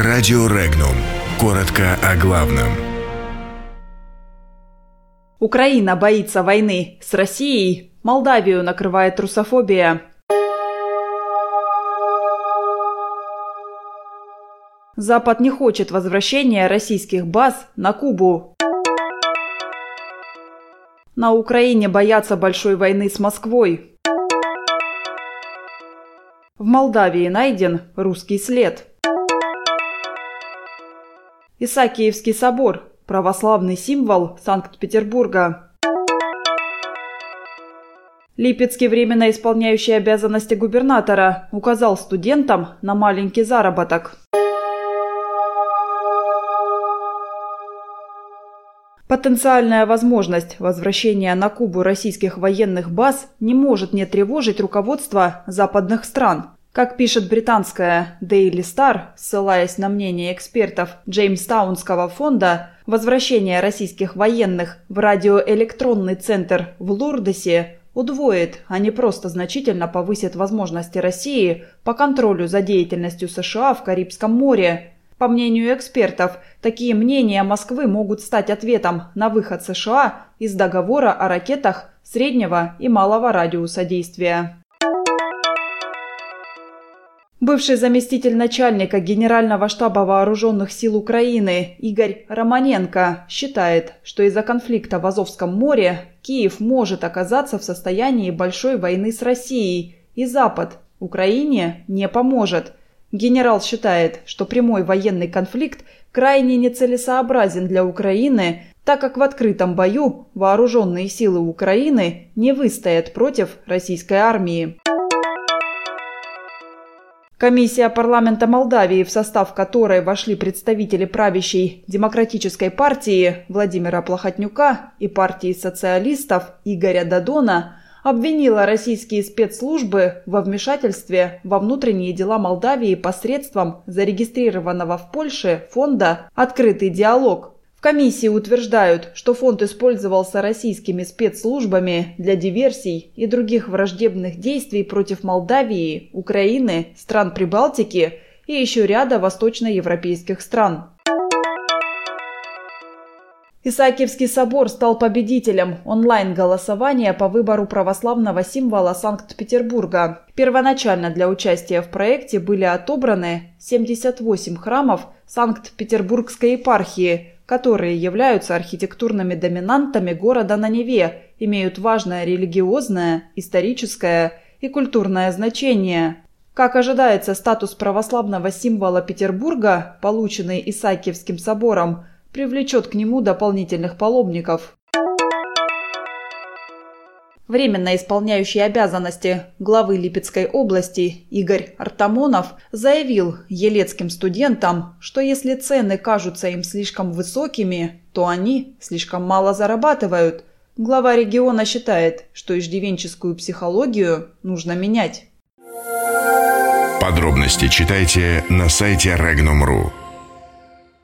Радио Регнум. Коротко о главном. Украина боится войны с Россией. Молдавию накрывает русофобия. Запад не хочет возвращения российских баз на Кубу. На Украине боятся большой войны с Москвой. В Молдавии найден русский след. Исаакиевский собор – православный символ Санкт-Петербурга. Липецкий, временно исполняющий обязанности губернатора, указал студентам на маленький заработок. Потенциальная возможность возвращения на Кубу российских военных баз не может не тревожить руководство западных стран. Как пишет британская Daily Star, ссылаясь на мнение экспертов Джеймстаунского фонда, возвращение российских военных в радиоэлектронный центр в Лурдесе удвоит, а не просто значительно повысит возможности России по контролю за деятельностью США в Карибском море. По мнению экспертов, такие мнения Москвы могут стать ответом на выход США из договора о ракетах среднего и малого радиуса действия. Бывший заместитель начальника Генерального штаба Вооруженных сил Украины Игорь Романенко считает, что из-за конфликта в Азовском море Киев может оказаться в состоянии большой войны с Россией, и Запад Украине не поможет. Генерал считает, что прямой военный конфликт крайне нецелесообразен для Украины, так как в открытом бою вооруженные силы Украины не выстоят против российской армии. Комиссия парламента Молдавии, в состав которой вошли представители правящей демократической партии Владимира Плохотнюка и партии социалистов Игоря Дадона, обвинила российские спецслужбы во вмешательстве во внутренние дела Молдавии посредством зарегистрированного в Польше фонда «Открытый диалог», в комиссии утверждают, что фонд использовался российскими спецслужбами для диверсий и других враждебных действий против Молдавии, Украины, стран Прибалтики и еще ряда восточноевропейских стран. Исаакиевский собор стал победителем онлайн-голосования по выбору православного символа Санкт-Петербурга. Первоначально для участия в проекте были отобраны 78 храмов Санкт-Петербургской епархии – которые являются архитектурными доминантами города на Неве, имеют важное религиозное, историческое и культурное значение. Как ожидается, статус православного символа Петербурга, полученный Исаакиевским собором, привлечет к нему дополнительных паломников. Временно исполняющий обязанности главы Липецкой области Игорь Артамонов заявил елецким студентам, что если цены кажутся им слишком высокими, то они слишком мало зарабатывают. Глава региона считает, что иждивенческую психологию нужно менять. Подробности читайте на сайте Regnum.ru.